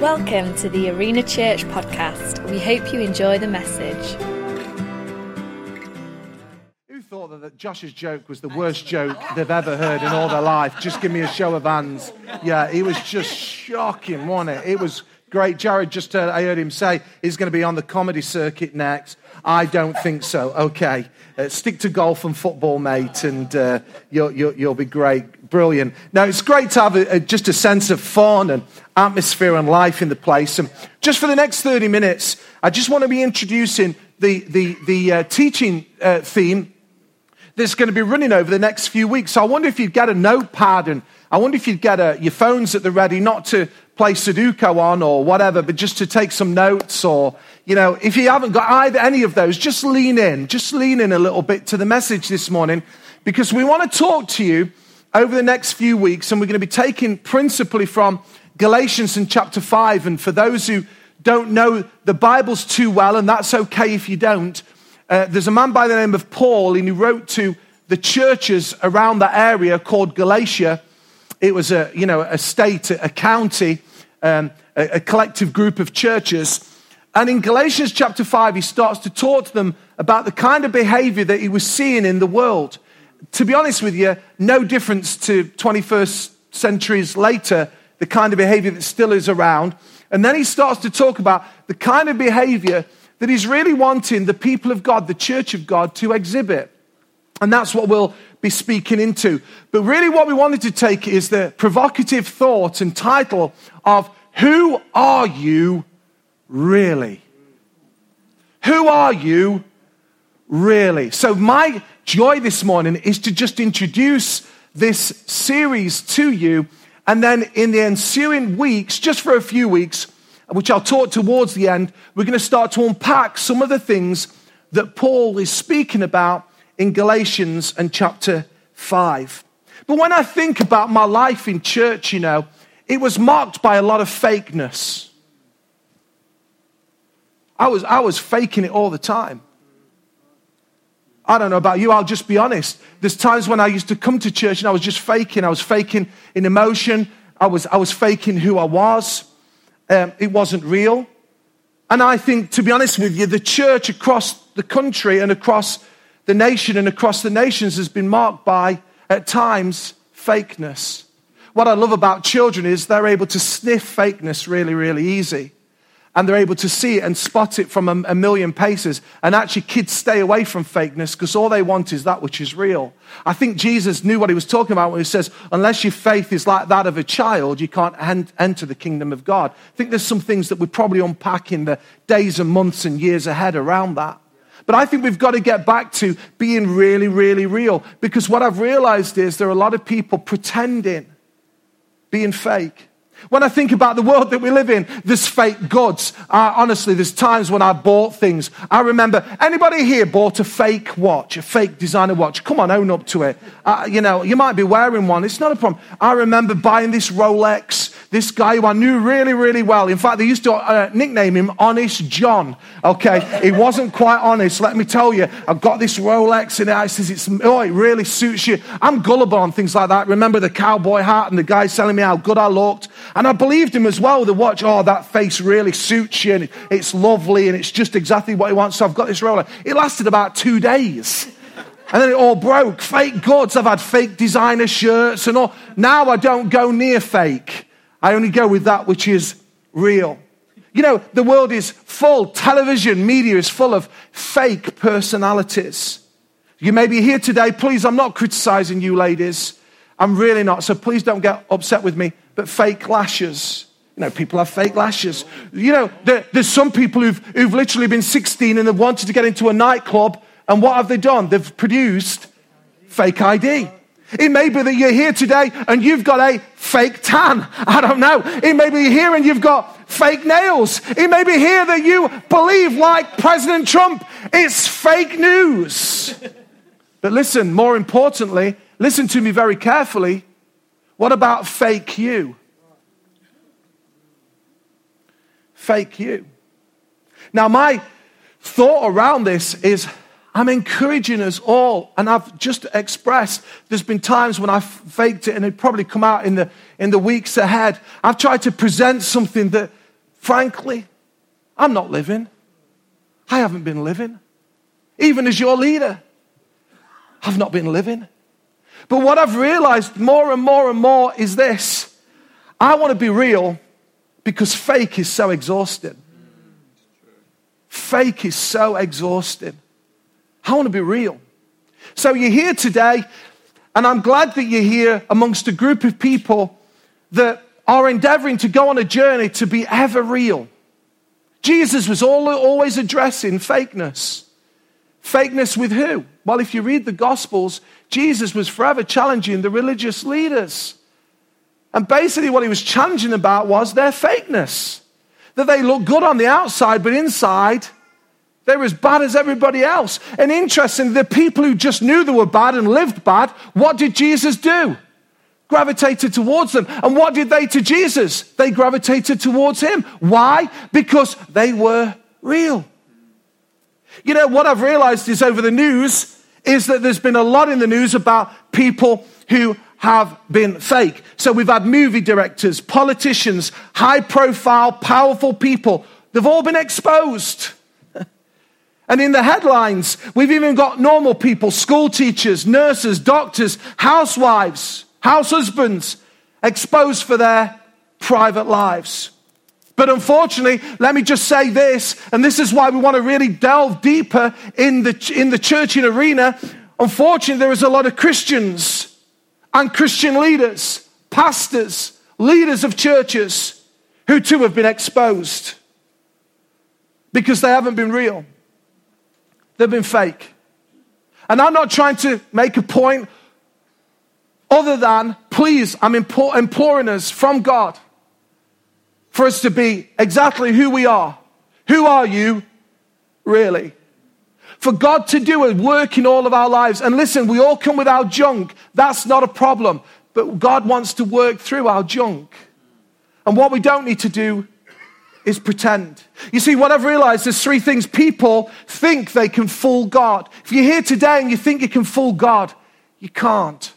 Welcome to the Arena Church podcast. We hope you enjoy the message. Who thought that, Josh's joke was the worst joke they've ever heard in all their life? Just give me a show of hands. Yeah, it was just shocking, wasn't it? It was great. Jared just heard, I heard him say he's going to be on the comedy circuit next. I don't think so. Okay, uh, stick to golf and football, mate, and uh, you'll, you'll, you'll, be great. Brilliant. Now, it's great to have a, a, just a sense of fun and atmosphere and life in the place. And just for the next 30 minutes, I just want to be introducing the, the, the uh, teaching uh, theme that's going to be running over the next few weeks. So I wonder if you'd get a notepad and I wonder if you'd get a, your phones at the ready, not to play Sudoku on or whatever, but just to take some notes or, you know, if you haven't got either any of those, just lean in, just lean in a little bit to the message this morning because we want to talk to you over the next few weeks and we're going to be taking principally from Galatians in chapter 5. And for those who don't know the Bibles too well, and that's okay if you don't, uh, there's a man by the name of Paul and he wrote to the churches around that area called Galatia. It was a, you know, a state, a county um, a, a collective group of churches. And in Galatians chapter 5, he starts to talk to them about the kind of behavior that he was seeing in the world. To be honest with you, no difference to 21st centuries later, the kind of behavior that still is around. And then he starts to talk about the kind of behavior that he's really wanting the people of God, the church of God, to exhibit. And that's what we'll be speaking into. But really, what we wanted to take is the provocative thought and title of Who are you really? Who are you really? So, my joy this morning is to just introduce this series to you. And then in the ensuing weeks, just for a few weeks, which I'll talk towards the end, we're going to start to unpack some of the things that Paul is speaking about in Galatians and chapter 5. But when I think about my life in church, you know, it was marked by a lot of fakeness. I was, I was faking it all the time. I don't know about you, I'll just be honest. There's times when I used to come to church and I was just faking. I was faking in emotion, I was, I was faking who I was. Um, it wasn't real. And I think, to be honest with you, the church across the country and across the nation and across the nations has been marked by, at times, fakeness. What I love about children is they're able to sniff fakeness really, really easy. And they're able to see it and spot it from a, a million paces. And actually, kids stay away from fakeness because all they want is that which is real. I think Jesus knew what he was talking about when he says, unless your faith is like that of a child, you can't en- enter the kingdom of God. I think there's some things that we probably unpack in the days and months and years ahead around that. But I think we've got to get back to being really, really real. Because what I've realized is there are a lot of people pretending, being fake. When I think about the world that we live in, there's fake gods. Honestly, there's times when I bought things. I remember, anybody here bought a fake watch, a fake designer watch? Come on, own up to it. Uh, you know, you might be wearing one. It's not a problem. I remember buying this Rolex this guy who I knew really, really well. In fact, they used to uh, nickname him Honest John. Okay, he wasn't quite honest. Let me tell you, I've got this Rolex in it says it's oh, it really suits you. I'm gullible on things like that. Remember the cowboy hat and the guy telling me how good I looked, and I believed him as well. The watch, oh, that face really suits you, and it's lovely, and it's just exactly what he wants. So I've got this Rolex. It lasted about two days. And then it all broke. Fake goods. I've had fake designer shirts and all. Now I don't go near fake. I only go with that which is real. You know, the world is full, television, media is full of fake personalities. You may be here today. Please, I'm not criticizing you, ladies. I'm really not. So please don't get upset with me. But fake lashes. You know, people have fake lashes. You know, there, there's some people who've, who've literally been 16 and have wanted to get into a nightclub. And what have they done? They've produced fake ID. It may be that you're here today and you've got a fake tan. I don't know. It may be here and you've got fake nails. It may be here that you believe, like President Trump, it's fake news. But listen, more importantly, listen to me very carefully. What about fake you? Fake you. Now, my thought around this is I'm encouraging us all, and I've just expressed there's been times when I've faked it and it probably come out in the, in the weeks ahead. I've tried to present something that frankly, I'm not living. I haven't been living. Even as your leader, I've not been living. But what I've realized more and more and more is this I want to be real because fake is so exhausting. Fake is so exhausting. I want to be real. So you're here today, and I'm glad that you're here amongst a group of people that are endeavoring to go on a journey to be ever real. Jesus was always addressing fakeness. Fakeness with who? Well, if you read the Gospels, Jesus was forever challenging the religious leaders. And basically, what he was challenging about was their fakeness. That they look good on the outside, but inside, they were as bad as everybody else. And interesting, the people who just knew they were bad and lived bad, what did Jesus do? Gravitated towards them. And what did they to Jesus? They gravitated towards him. Why? Because they were real. You know, what I've realized is over the news is that there's been a lot in the news about people who have been fake. So we've had movie directors, politicians, high profile, powerful people. They've all been exposed. And in the headlines, we've even got normal people, school teachers, nurses, doctors, housewives, house husbands, exposed for their private lives. But unfortunately, let me just say this, and this is why we want to really delve deeper in the, in the churching arena. Unfortunately, there is a lot of Christians and Christian leaders, pastors, leaders of churches who too have been exposed because they haven't been real. They've been fake. And I'm not trying to make a point other than, please, I'm imploring us from God for us to be exactly who we are. Who are you, really? For God to do a work in all of our lives. And listen, we all come with our junk. That's not a problem. But God wants to work through our junk. And what we don't need to do is pretend. You see, what I've realized is three things people think they can fool God. If you're here today and you think you can fool God, you can't.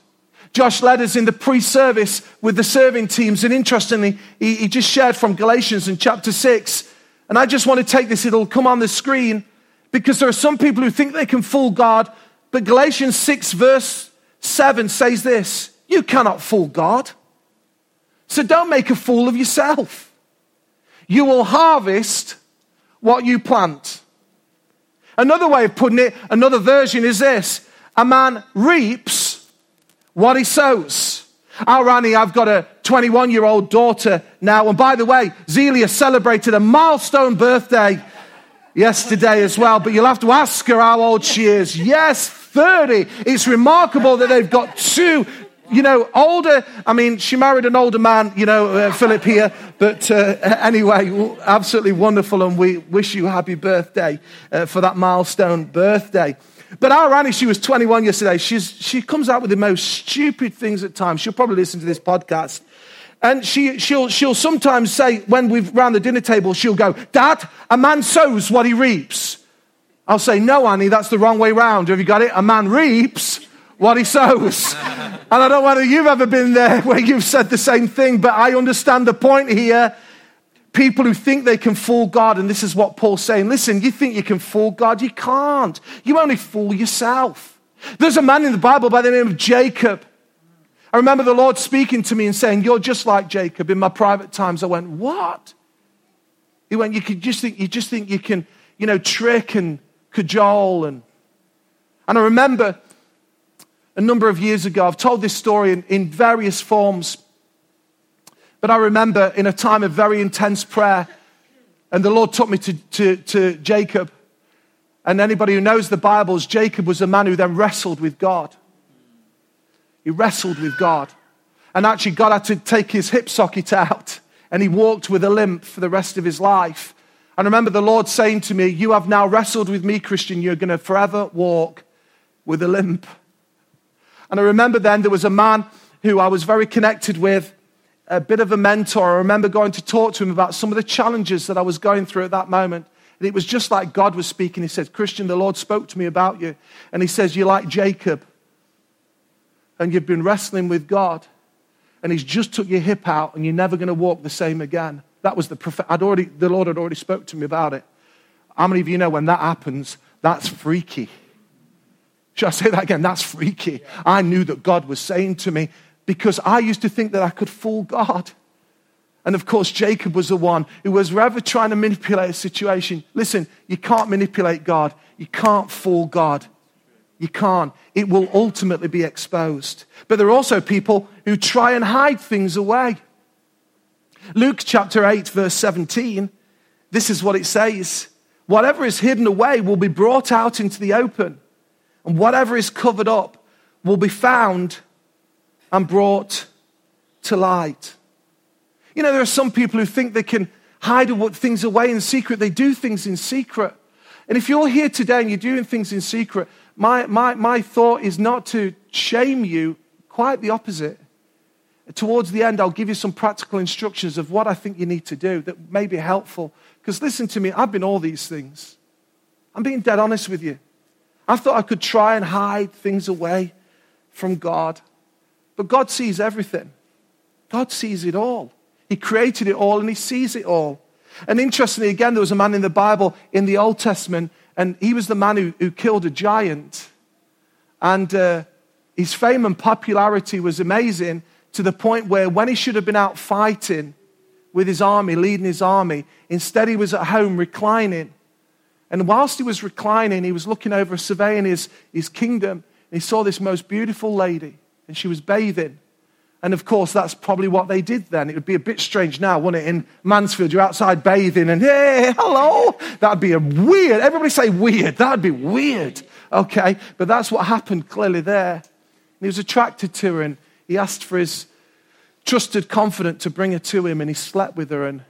Josh led us in the pre service with the serving teams. And interestingly, he, he, just shared from Galatians in chapter 6. And I just want to take this, it'll come on the screen because there are some people who think they can fool God. But Galatians 6, verse 7 says this You cannot fool God. So don't make a fool of yourself. You will harvest what you plant. Another way of putting it, another version is this a man reaps what he sows. Oh, Rani, I've got a 21 year old daughter now. And by the way, Zelia celebrated a milestone birthday yesterday as well, but you'll have to ask her how old she is. Yes, 30. It's remarkable that they've got two, you know, older. I mean, she married an older man, you know, uh, Philip here. But uh, anyway, absolutely wonderful. And we wish you happy birthday uh, for that milestone birthday. But our Annie, she was 21 yesterday. She's, she comes out with the most stupid things at times. She'll probably listen to this podcast. And she, she'll, she'll sometimes say, when we've round the dinner table, she'll go, Dad, a man sows what he reaps. I'll say, No, Annie, that's the wrong way round. Have you got it? A man reaps what he sows. and I don't know whether you've ever been there where you've said the same thing, but I understand the point here people who think they can fool God. And this is what Paul's saying. Listen, you think you can fool God? You can't. You only fool yourself. There's a man in the Bible by the name of Jacob. I remember the Lord speaking to me and saying, You're just like Jacob. In my private times, I went, What? He went, You could just think you just think you can, you know, trick and cajole and and I remember a number of years ago, I've told this story in, in various forms but I remember in a time of very intense prayer, and the Lord took me to, to, to Jacob. And anybody who knows the Bibles, Jacob was a man who then wrestled with God. He wrestled with God. And actually, God had to take his hip socket out, and he walked with a limp for the rest of his life. And remember the Lord saying to me, You have now wrestled with me, Kristian. You're going to forever walk with a limp. And I remember then there was a man who I was very connected with a bit of a mentor. I remember going to talk to him about some of the challenges that I was going through at that moment. And it was just like God was speaking. He said, Kristian, the Lord spoke to me about you. And he says, You're like Jacob. And you've been wrestling with God. And he's just took your hip out, and you're never going to walk the same again. That was the prophet. I'd already, the Lord had already spoke to me about it. How many of you know when that happens, that's freaky? Should I say that again? That's freaky. I knew that God was saying to me because I used to think that I could fool God. And of course, Jacob was the one who was ever trying to manipulate a situation. Listen, you can't manipulate God. You can't fool God. You can't. It will ultimately be exposed. But there are also people who try and hide things away. Luke chapter 8, verse 17, this is what it says Whatever is hidden away will be brought out into the open, and whatever is covered up will be found and brought to light. You know, there are some people who think they can hide things away in secret. They do things in secret. And if you're here today and you're doing things in secret, my, my, my thought is not to shame you, quite the opposite. Towards the end, I'll give you some practical instructions of what I think you need to do that may be helpful. Because listen to me, I've been all these things. I'm being dead honest with you. I thought I could try and hide things away from God. But God sees everything, God sees it all. He created it all and He sees it all. And interestingly, again, there was a man in the Bible in the Old Testament, and he was the man who, who killed a giant. And uh, his fame and popularity was amazing to the point where when he should have been out fighting with his army, leading his army, instead he was at home reclining. And whilst he was reclining, he was looking over, surveying his, his kingdom, he saw this most beautiful lady, and she was bathing. And of course, that's probably what they did then. It would be a bit strange now, wouldn't it? In Mansfield, you're outside bathing and, hey, hello. That'd be a weird. Everybody say weird. That'd be weird. Okay. But that's what happened clearly there. And he was attracted to her and he asked for his trusted confidant to bring her to him and he slept with her and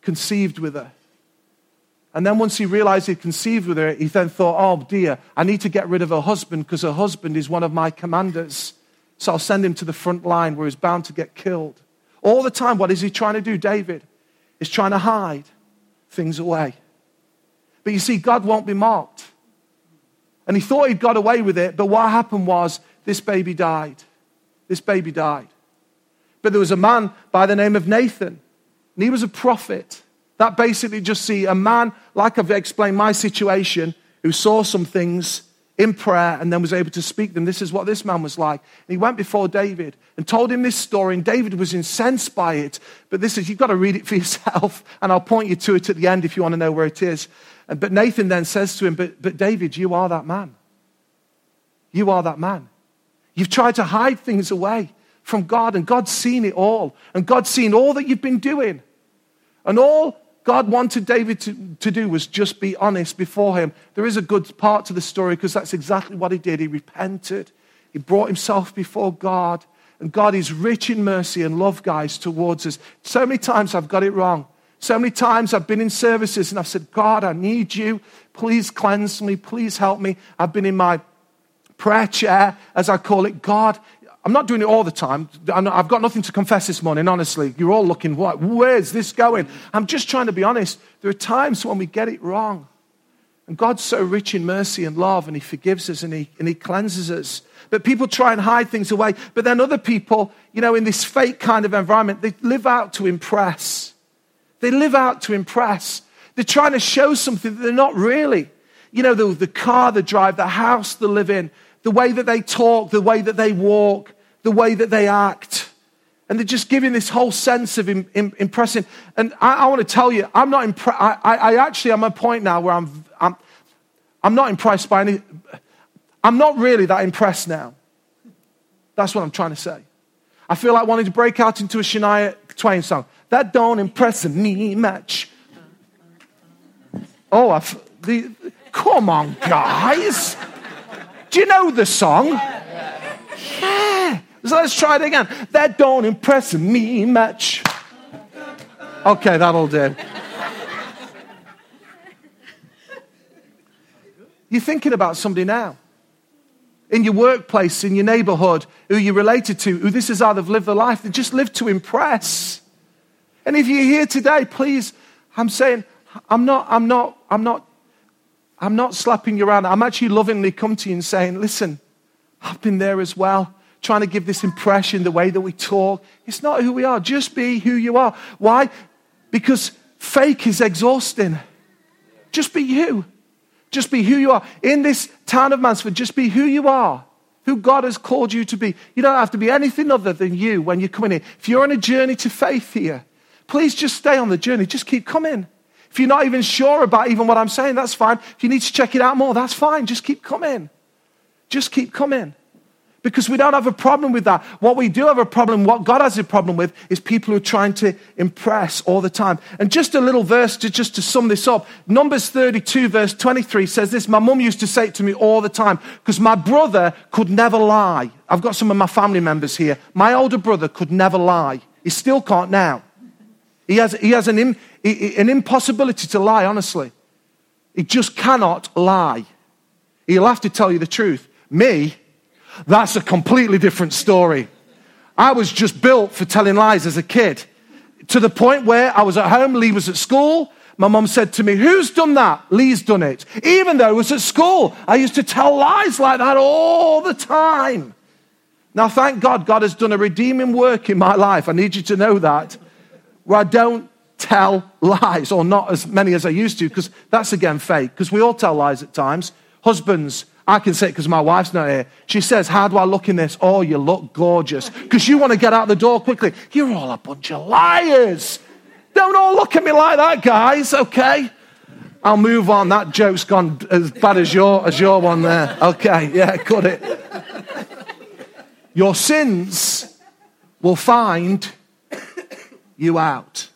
conceived with her. And then once he realized he'd conceived with her, he then thought, oh dear, I need to get rid of her husband because her husband is one of my commanders. So I'll send him to the front line where he's bound to get killed. All the time, what is he trying to do, David? He's trying to hide things away. But you see, God won't be mocked. And he thought he'd got away with it, but what happened was this baby died. This baby died. But there was a man by the name of Nathan, and he was a prophet. That basically just see a man, like I've explained my situation, who saw some things in prayer and then was able to speak them. This is what this man was like. And he went before David and told him this story, and David was incensed by it. But this is, you've got to read it for yourself, and I'll point you to it at the end if you want to know where it is. Uh, but Nathan then says to him, But, but David, you are that man. You are that man. You've tried to hide things away from God, and God's seen it all. And God's seen all that you've been doing. And all God wanted David to, to do was just be honest before him. There is a good part to the story because that's exactly what he did. He repented, he brought himself before God. And God is rich in mercy and love, guys, towards us. So many times I've got it wrong. So many times I've been in services and I've said, God, I need you. Please cleanse me. Please help me. I've been in my prayer chair, as I call it. God, I'm not doing it all the time. I've got nothing to confess this morning, honestly. You're all looking, what? Where's this going? I'm just trying to be honest. There are times when we get it wrong. And God's so rich in mercy and love, and He forgives us and He, and he cleanses us. But people try and hide things away. But then other people, you know, in this fake kind of environment, they live out to impress. They live out to impress. They're trying to show something that they're not really. You know, the, the car they drive, the house they live in, the way that they talk, the way that they walk, the way that they act. And they're just giving this whole sense of impressing. And I, I, want to tell you, I'm not impressed. I, I, actually am at a point now where I'm, I'm, I'm not impressed by any. I'm not really that impressed now. That's what I'm trying to say. I feel like wanting to break out into a Shania Twain song. That don't impress me much. Oh, I've, the, come on, guys. Do you know the song? Yeah. So let's try it again. That don't impress me much. Okay, that'll do. You're thinking about somebody now. In your workplace, in your neighborhood, who you're related to, who this is how they've lived their life. They just live to impress. And if you're here today, please, I'm saying, I'm not, I'm not, I'm not, I'm not slapping you around. I'm actually lovingly come to you and saying, listen, I've been there as well trying to give this impression, the way that we talk. It's not who we are. Just be who you are. Why? Because fake is exhausting. Just be you. Just be who you are. In this town of Mansfield, just be who you are, who God has called you to be. You don't have to be anything other than you when you're coming in. If you're on a journey to faith here, please just stay on the journey. Just keep coming. If you're not even sure about even what I'm saying, that's fine. If you need to check it out more, that's fine. Just keep coming. Just keep coming. Because we don't have a problem with that. What we do have a problem, what God has a problem with, is people who are trying to impress all the time. And just a little verse to just to sum this up. Numbers 32, verse 23 says this. My mum used to say it to me all the time, because my brother could never lie. I've got some of my family members here. My older brother could never lie. He still can't now. He has, he has an, an impossibility to lie, honestly. He just cannot lie. He'll have to tell you the truth. Me, that's a completely different story. I was just built for telling lies as a kid to the point where I was at home, Lee was at school. My mum said to me, Who's done that? Lee's done it. Even though I was at school, I used to tell lies like that all the time. Now, thank God, God has done a redeeming work in my life. I need you to know that. Where I don't tell lies, or not as many as I used to, because that's again fake, because we all tell lies at times. Husbands, I can say it because my wife's not here. She says, How do I look in this? Oh, you look gorgeous. Because you want to get out the door quickly. You're all a bunch of liars. Don't all look at me like that, guys, okay? I'll move on. That joke's gone as bad as your, as your one there. Okay, yeah, cut it. Your sins will find you out.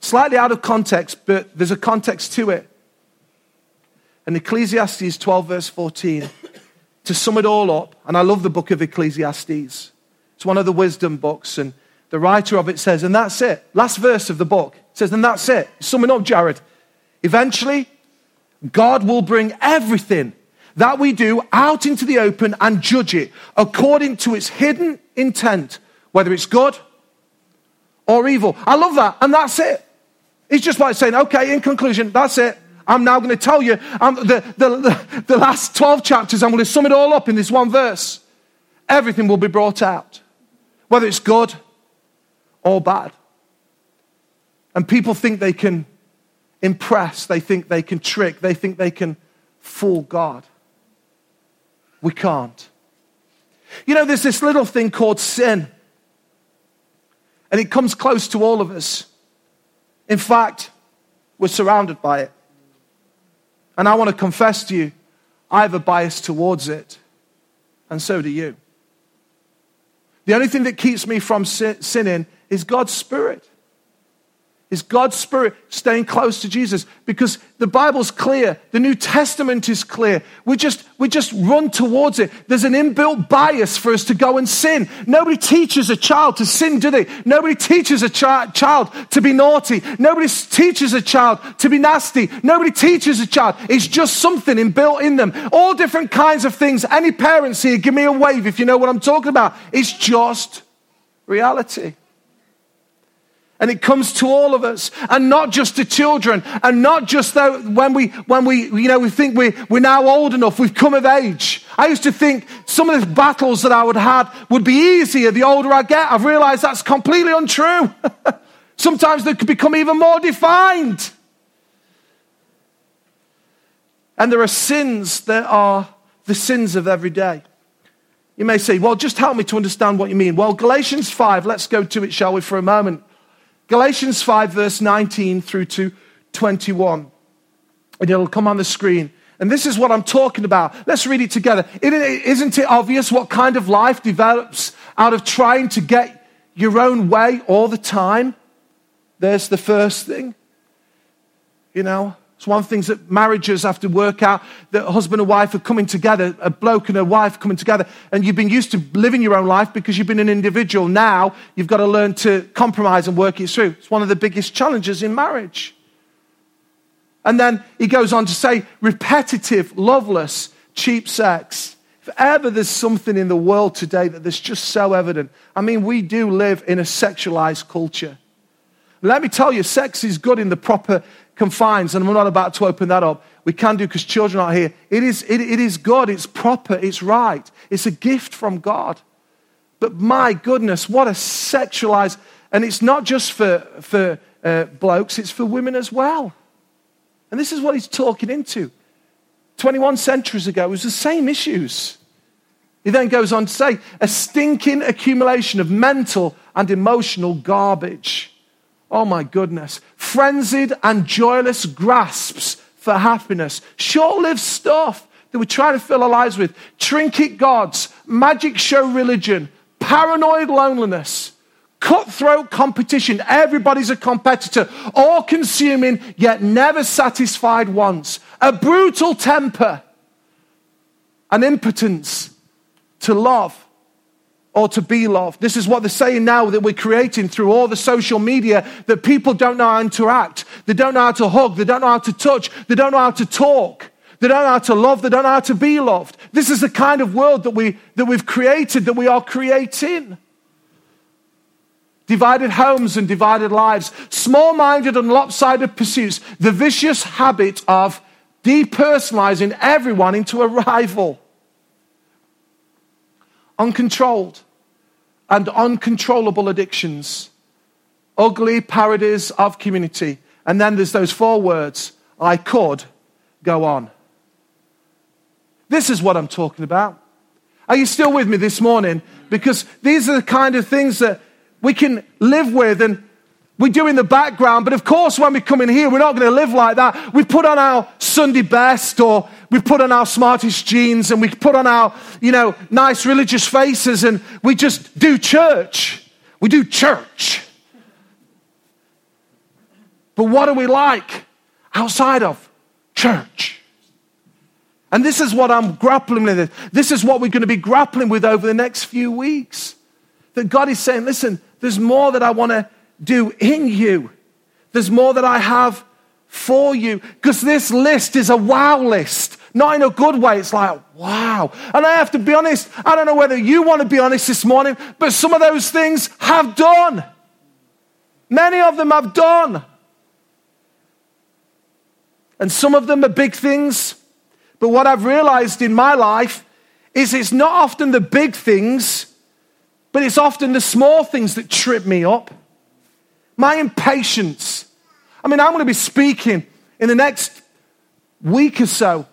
Slightly out of context, but there's a context to it. And Ecclesiastes 12, verse 14, to sum it all up, and I love the book of Ecclesiastes. It's one of the wisdom books, and the writer of it says, and that's it. Last verse of the book says, and that's it. Summing up, Jared. Eventually, God will bring everything that we do out into the open and judge it according to its hidden intent, whether it's good or evil. I love that, and that's it. It's just like saying, okay, in conclusion, that's it. I'm now going to tell you the, the, the last 12 chapters, I'm going to sum it all up in this one verse. Everything will be brought out, whether it's good or bad. And people think they can impress, they think they can trick, they think they can fool God. We can't. You know, there's this little thing called sin, and it comes close to all of us. In fact, we're surrounded by it. And I want to confess to you, I have a bias towards it, and so do you. The only thing that keeps me from sinning is God's Spirit is God's Spirit staying close to Jesus because the Bible's clear. The New Testament is clear. We just, we just run towards it. There's an inbuilt bias for us to go and sin. Nobody teaches a child to sin, do they? Nobody teaches a chi- child to be naughty. Nobody teaches a child to be nasty. Nobody teaches a child. It's just something inbuilt in them. All different kinds of things. Any parents here, give me a wave if you know what I'm talking about. It's just reality. And it comes to all of us, and not just to children, and not just though when we, when we, you know, we think we, we're now old enough, we've come of age. I used to think some of the battles that I would have would be easier the older I get. I've realized that's completely untrue. Sometimes they could become even more defined. And there are sins that are the sins of every day. You may say, well, just help me to understand what you mean. Well, Galatians 5, let's go to it, shall we, for a moment. Galatians 5, verse 19 through to 21. And it'll come on the screen. And this is what I'm talking about. Let's read it together. Isn't it obvious what kind of life develops out of trying to get your own way all the time? There's the first thing. You know, it's one of the things that marriages have to work out that a husband and wife are coming together, a bloke and a wife coming together, and you've been used to living your own life because you've been an individual. Now you've got to learn to compromise and work it through. It's one of the biggest challenges in marriage. And then he goes on to say repetitive, loveless, cheap sex. If ever there's something in the world today that is just so evident, I mean, we do live in a sexualized culture. Let me tell you, sex is good in the proper confines, and I'm not about to open that up. We can do because children are here. It is, it, it is good, it's proper, it's right. It's a gift from God. But my goodness, what a sexualized, and it's not just for, for uh, blokes, it's for women as well. And this is what he's talking into. 21 centuries ago, it was the same issues. He then goes on to say, a stinking accumulation of mental and emotional garbage. Oh my goodness. Frenzied and joyless grasps for happiness. Short lived stuff that we're trying to fill our lives with. Trinket gods, magic show religion, paranoid loneliness, cutthroat competition. Everybody's a competitor, all consuming, yet never satisfied once. A brutal temper, an impotence to love or to be loved. This is what they're saying now that we're creating through all the social media that people don't know how to interact. They don't know how to hug. They don't know how to touch. They don't know how to talk. They don't know how to love. They don't know how to be loved. This is the kind of world that, we, that we've created, that we are creating. Divided homes and divided lives, small minded and lopsided pursuits, the vicious habit of depersonalizing everyone into a rival. Uncontrolled and uncontrollable addictions, ugly parodies of community. And then there's those four words I could go on. This is what I'm talking about. Are you still with me this morning? Because these are the kind of things that we can live with and we do in the background. But of course, when we come in here, we're not going to live like that. We put on our Sunday best or we put on our smartest jeans and we put on our, you know, nice religious faces and we just do church. We do church. But what are we like outside of church? And this is what I'm grappling with. This is what we're going to be grappling with over the next few weeks. That God is saying, listen, there's more that I want to do in you. There's more that I have for you. Because this list is a wow list. Not in a good way. It's like, wow. And I have to be honest, I don't know whether you want to be honest this morning, but some of those things have done. Many of them have done. And some of them are big things. But what I've realized in my life is it's not often the big things, but it's often the small things that trip me up. My impatience. I mean, I'm going to be speaking in the next week or so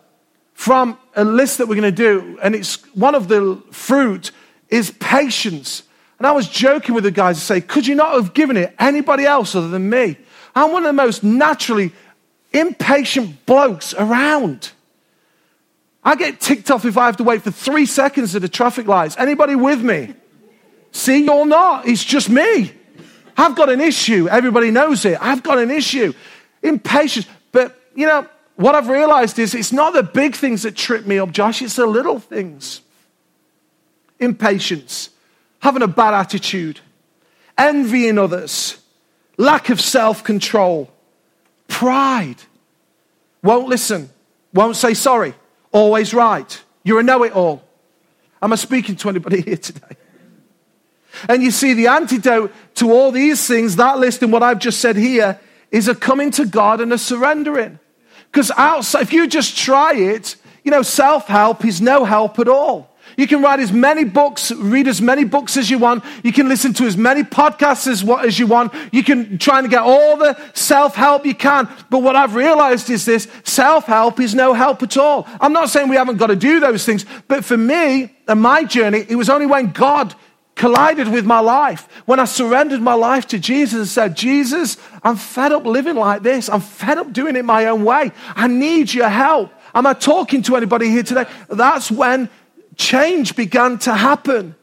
from a list that we're going to do, and it's one of the fruit is patience. And I was joking with the guys to say, could you not have given it anybody else other than me? I'm one of the most naturally impatient blokes around. I get ticked off if I have to wait for three seconds at the traffic lights. Anybody with me? See, you're not. It's just me. I've got an issue. Everybody knows it. I've got an issue. Impatience. But, you know, what I've realized is it's not the big things that trip me up, Josh, it's the little things. Impatience, having a bad attitude, envying others, lack of self control, pride, won't listen, won't say sorry, always right. You're a know it all. Am I speaking to anybody here today? And you see, the antidote to all these things, that list and what I've just said here, is a coming to God and a surrendering. Because outside, if you just try it, you know, self help is no help at all. You can write as many books, read as many books as you want. You can listen to as many podcasts as, what, as you want. You can try and get all the self help you can. But what I've realized is this self help is no help at all. I'm not saying we haven't got to do those things, but for me and my journey, it was only when God collided with my life when I surrendered my life to Jesus and said, Jesus, I'm fed up living like this. I'm fed up doing it my own way. I need your help. Am I talking to anybody here today? That's when change began to happen.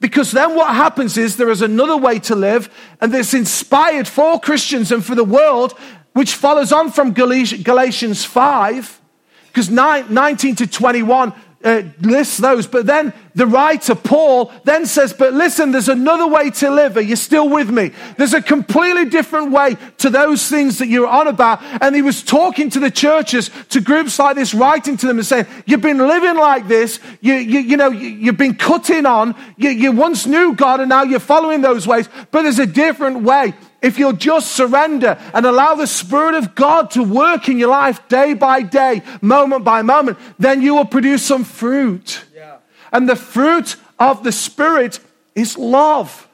Because then what happens is there is another way to live, and it's inspired for Christians and for the world, which follows on from Galatians 5, because 19 to 21 uh, lists those. But then the writer, Paul, then says, But listen, there's another way to live. Are you still with me? There's a completely different way to those things that you're on about. And he was talking to the churches, to groups like this, writing to them and saying, You've been living like this. You, you, you know, you, have been cutting on. You, you once knew God and now you're following those ways. But there's a different way if you'll just surrender and allow the Spirit of God to work in your life day by day, moment by moment, then you will produce some fruit. Yeah. And the fruit of the Spirit is love,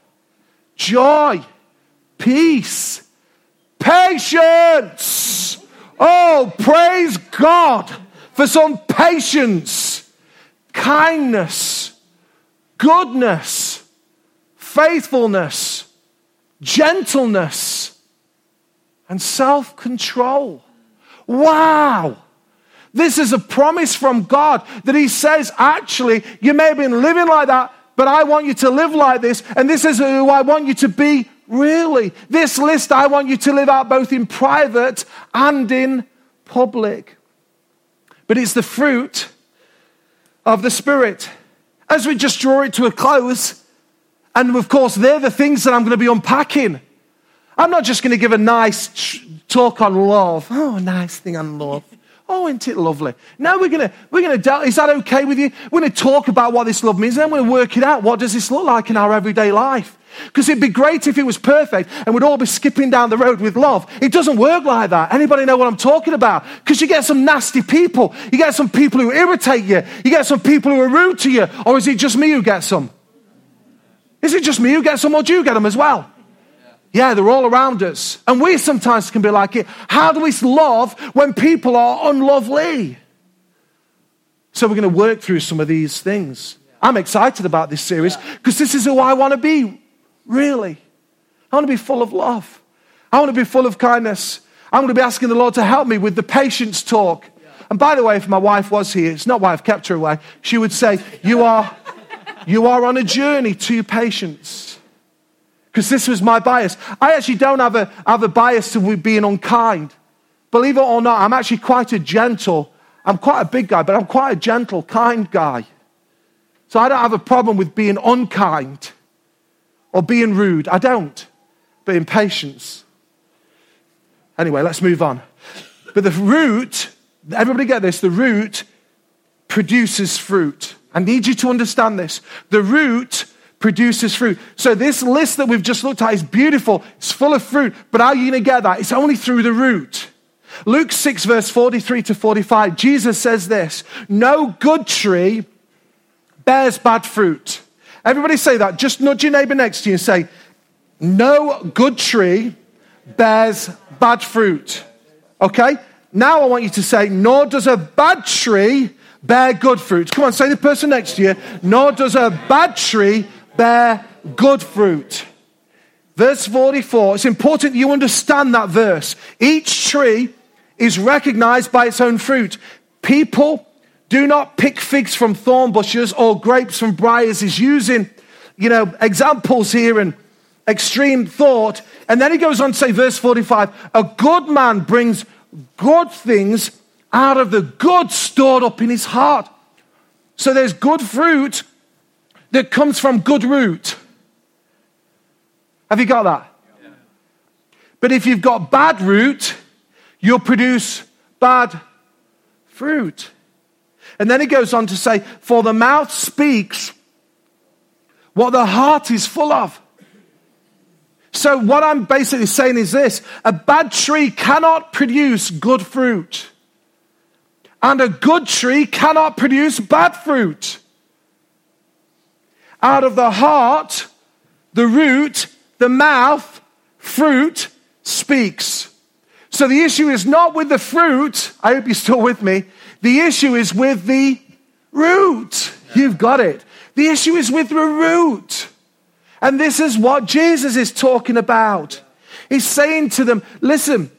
joy, peace, patience. Oh, praise God for some patience, kindness, goodness, faithfulness, gentleness, and self control. Wow. This is a promise from God that He says, actually, you may have been living like that, but I want you to live like this, and this is who I want you to be really. This list I want you to live out both in private and in public. But it's the fruit of the Spirit. As we just draw it to a close, and of course, they're the things that I'm going to be unpacking. I'm not just going to give a nice talk on love. Oh, nice thing on love. Oh, isn't it lovely? Now we're gonna we're gonna del- is that okay with you? We're gonna talk about what this love means, and then we're gonna work it out. What does this look like in our everyday life? Because it'd be great if it was perfect and we'd all be skipping down the road with love. It doesn't work like that. Anybody know what I'm talking about? Because you get some nasty people. You get some people who irritate you. You get some people who are rude to you. Or is it just me who gets some? Is it just me who gets them, or do you get them as well? Yeah, they're all around us. And we sometimes can be like it. How do we love when people are unlovely? So we're going to work through some of these things. I'm excited about this series because this is who I want to be, really. I want to be full of love. I want to be full of kindness. I'm going to be asking the Lord to help me with the patience talk. And by the way, if my wife was here, it's not why I've kept her away, she would say, You are, you are on a journey to patience because this was my bias. I actually don't have a, have a bias to being unkind. Believe it or not, I'm actually quite a gentle, I'm quite a big guy, but I'm quite a gentle, kind guy. So I don't have a problem with being unkind or being rude. I don't. But impatience. Anyway, let's move on. But the root, everybody get this, the root produces fruit. I need you to understand this. The root produces fruit. So, this list that we've just looked at is beautiful. It's full of fruit. But how are you going to get that? It's only through the root. Luke 6, verse 43 to 45, Jesus says this No good tree bears bad fruit. Everybody say that. Just nudge your neighbor next to you and say, No good tree bears bad fruit. Okay? Now I want you to say, Nor does a bad tree bear good fruit. Come on, say the person next to you. Nor does a bad tree bear good fruit. Verse 44, it's important that you understand that verse. Each tree is recognized by its own fruit. People do not pick figs from thorn bushes or grapes from briars. He's using, you know, examples here and extreme thought. And then he goes on to say, verse 45, a good man brings good things out of the good stored up in his heart. So there's good fruit that comes from good root. Have you got that? Yeah. But if you've got bad root, you'll produce bad fruit. And then he goes on to say, For the mouth speaks what the heart is full of. So, what I'm basically saying is this a bad tree cannot produce good fruit, and a good tree cannot produce bad fruit. Out of the heart, the root, the mouth, fruit speaks. So the issue is not with the fruit. I hope you're still with me. The issue is with the root. You've got it. The issue is with the root. And this is what Jesus is talking about. He's saying to them, listen,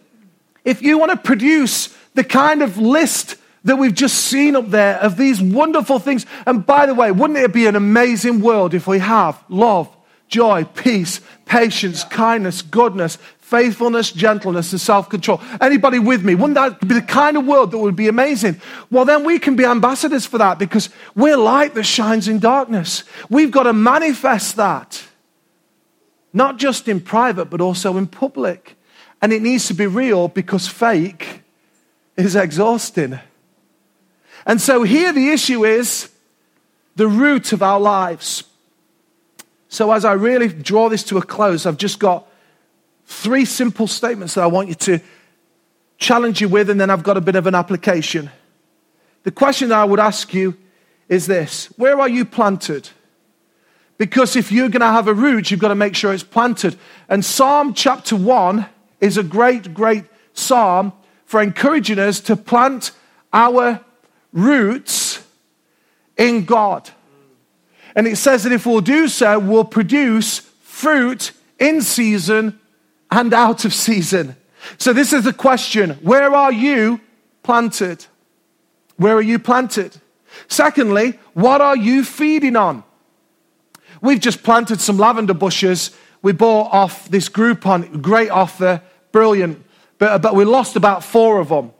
if you want to produce the kind of list that we've just seen up there of these wonderful things. And by the way, wouldn't it be an amazing world if we have love, joy, peace, patience, kindness, goodness, faithfulness, gentleness, and self control. Anybody with me? Wouldn't that be the kind of world that would be amazing? Well, then we can be ambassadors for that because we're light that shines in darkness. We've got to manifest that, not just in private, but also in public. And it needs to be real because fake is exhausting. And so here the issue is the root of our lives. So as I really draw this to a close, I've just got three simple statements that I want you to challenge you with, and then I've got a bit of an application. The question that I would ask you is this Where are you planted? Because if you're going to have a root, you've got to make sure it's planted. And Psalm chapter 1 is a great, great psalm for encouraging us to plant our roots in God. And it says that if we'll do so, we'll produce fruit in season and out of season. So, this is the question where are you planted? Where are you planted? Secondly, what are you feeding on? We've just planted some lavender bushes. We bought off this Groupon, great offer, brilliant, but, but we lost about four of them.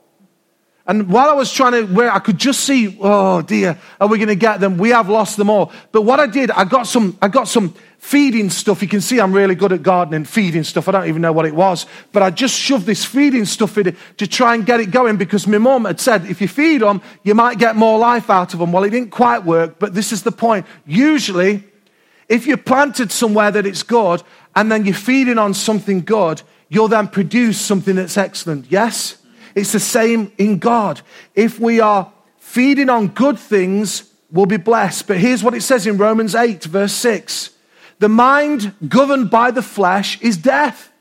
And while I was trying to, where I could just see, oh dear, are we going to get them? We have lost them all. But what I did, I got some, I got some feeding stuff. You can see I'm really good at gardening, feeding stuff. I don't even know what it was. But I just shoved this feeding stuff in to try and get it going because my mum had said, if you feed them, you might get more life out of them. Well, it didn't quite work, but this is the point. Usually, if you're planted somewhere that it's good and then you're feeding on something good, you'll then produce something that's excellent. Yes? It's the same in God. If we are feeding on good things, we'll be blessed. But here's what it says in Romans 8, verse 6 The mind governed by the flesh is death.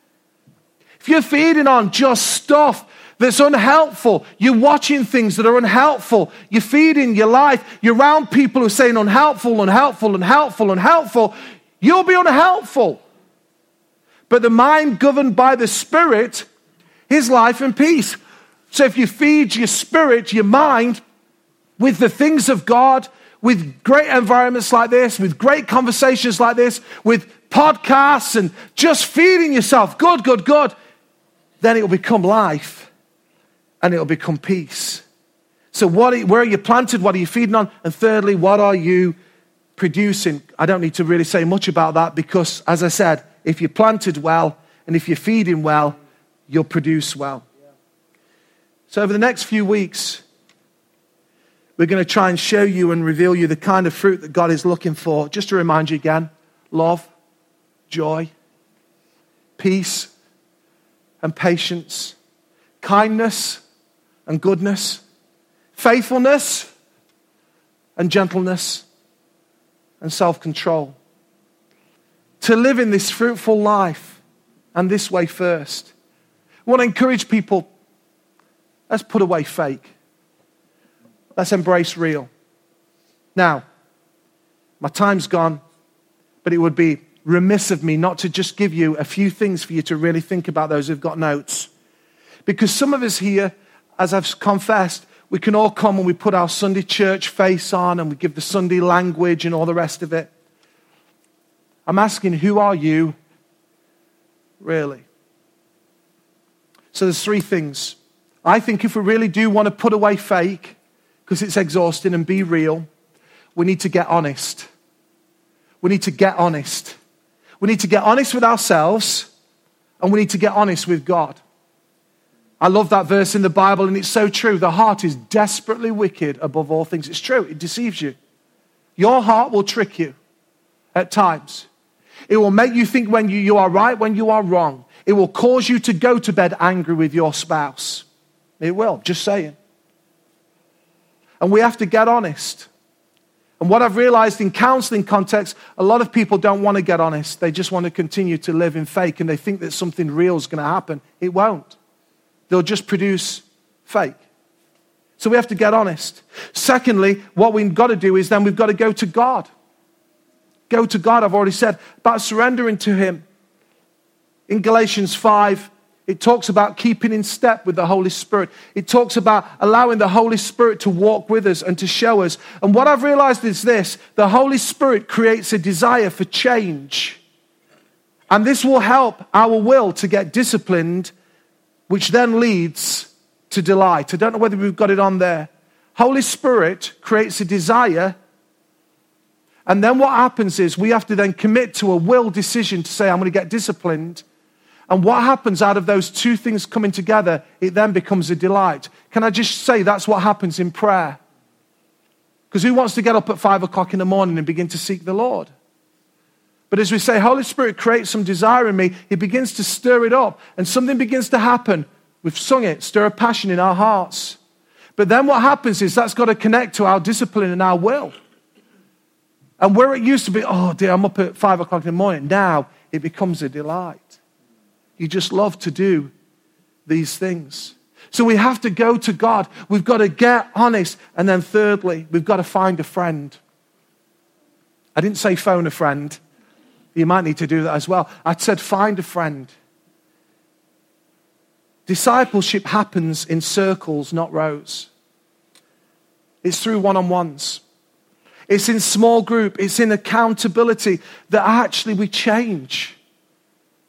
If you're feeding on just stuff that's unhelpful, you're watching things that are unhelpful, you're feeding your life, you're around people who are saying unhelpful, unhelpful, unhelpful, unhelpful, you'll be unhelpful. But the mind governed by the Spirit is life and peace. So if you feed your spirit, your mind, with the things of God, with great environments like this, with great conversations like this, with podcasts and just feeding yourself, good, good, good, then it will become life and it will become peace. So, what, where are you planted? What are you feeding on? And thirdly, what are you producing? I don't need to really say much about that because, as I said, if you're planted well and if you're feeding well, you'll produce well. So, over the next few weeks, we're going to try and show you and reveal you the kind of fruit that God is looking for. Just to remind you again love, joy, peace, and patience, kindness and goodness, faithfulness and gentleness, and self control. To live in this fruitful life and this way first. I want to encourage people Let's put away fake. Let's embrace real. Now, my time's gone, but it would be remiss of me not to just give you a few things for you to really think about, those who've got notes. Because some of us here, as I've confessed, we can all come and we put our Sunday church face on and we give the Sunday language and all the rest of it. I'm asking, who are you really? So there's three things I think if we really do want to put away fake, because it's exhausting, and be real, we need to get honest. We need to get honest. We need to get honest with ourselves, and we need to get honest with God. I love that verse in the Bible, and it's so true. The heart is desperately wicked above all things. It's true, it deceives you. Your heart will trick you at times. It will make you think when you, you are right, when you are wrong. It will cause you to go to bed angry with your spouse. It will, just saying. And we have to get honest. And what I've realized in counseling context, a lot of people don't want to get honest. They just want to continue to live in fake and they think that something real is going to happen. It won't. They'll just produce fake. So we have to get honest. Secondly, what we've got to do is then we've got to go to God. Go to God, I've already said, about surrendering to Him. In Galatians 5, it talks about keeping in step with the Holy Spirit. It talks about allowing the Holy Spirit to walk with us and to show us. And what I've realized is this the Holy Spirit creates a desire for change. And this will help our will to get disciplined, which then leads to delight. I don't know whether we've got it on there. Holy Spirit creates a desire. And then what happens is we have to then commit to a will decision to say, I'm going to get disciplined. And what happens out of those two things coming together, it then becomes a delight. Can I just say that's what happens in prayer? Because who wants to get up at five o'clock in the morning and begin to seek the Lord? But as we say, Holy Spirit creates some desire in me, He begins to stir it up, and something begins to happen. We've sung it, stir a passion in our hearts. But then what happens is that's got to connect to our discipline and our will. And where it used to be, oh dear, I'm up at five o'clock in the morning, now it becomes a delight. You just love to do these things. So we have to go to God. We've got to get honest. And then, thirdly, we've got to find a friend. I didn't say phone a friend. You might need to do that as well. I said find a friend. Discipleship happens in circles, not rows. It's through one on ones. It's in small group. It's in accountability that actually we change.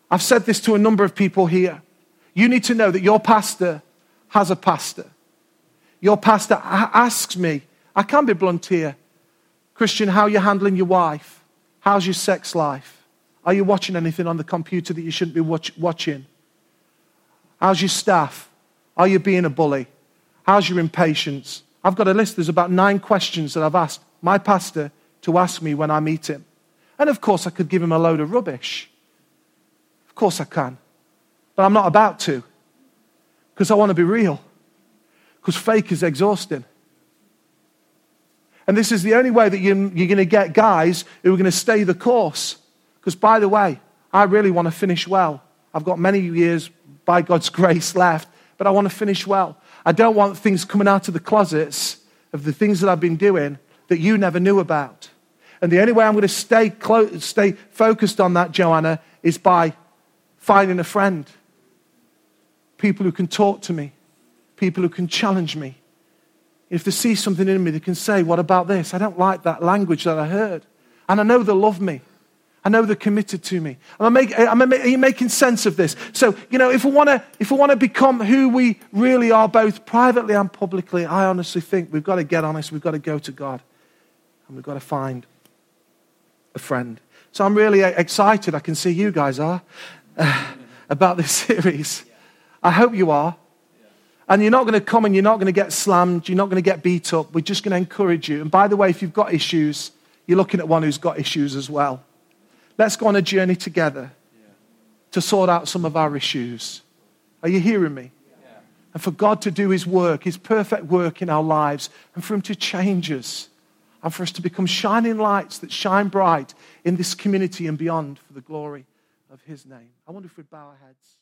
I've said this to a number of people here. You need to know that your pastor has a pastor. Your pastor asks me, I can be blunt here, Kristian, how are you handling your wife? How's your sex life? Are you watching anything on the computer that you shouldn't be watch- watching? How's your staff? Are you being a bully? How's your impatience? I've got a list. There's about nine questions that I've asked my pastor to ask me when I meet him. And of course, I could give him a load of rubbish. Of course, I can. But I'm not about to because I want to be real. Because fake is exhausting. And this is the only way that you're, going to get guys who are going to stay the course. Because, by the way, I really want to finish well. I've got many years, by God's grace, left, but I want to finish well. I don't want things coming out of the closets of the things that I've been doing that you never knew about. And the only way I'm going to stay, close, stay focused on that, Joanna, is by finding a friend. People who can talk to me, people who can challenge me. If they see something in me, they can say, What about this? I don't like that language that I heard. And I know they love me. I know they're committed to me. Am I make, am I, are you making sense of this? So, you know, if we want to, if we want to become who we really are, both privately and publicly, I honestly think we've got to get honest. We've got to go to God and we've got to find a friend. So I'm really excited. I can see you guys are about this series. I hope you are. And you're not going to come and you're not going to get slammed. You're not going to get beat up. We're just going to encourage you. And by the way, if you've got issues, you're looking at one who's got issues as well. Let's go on a journey together to sort out some of our issues. Are you hearing me? And for God to do His work, His perfect work in our lives, and for Him to change us and for us to become shining lights that shine bright in this community and beyond for the glory of His name. I wonder if we'd bow our heads.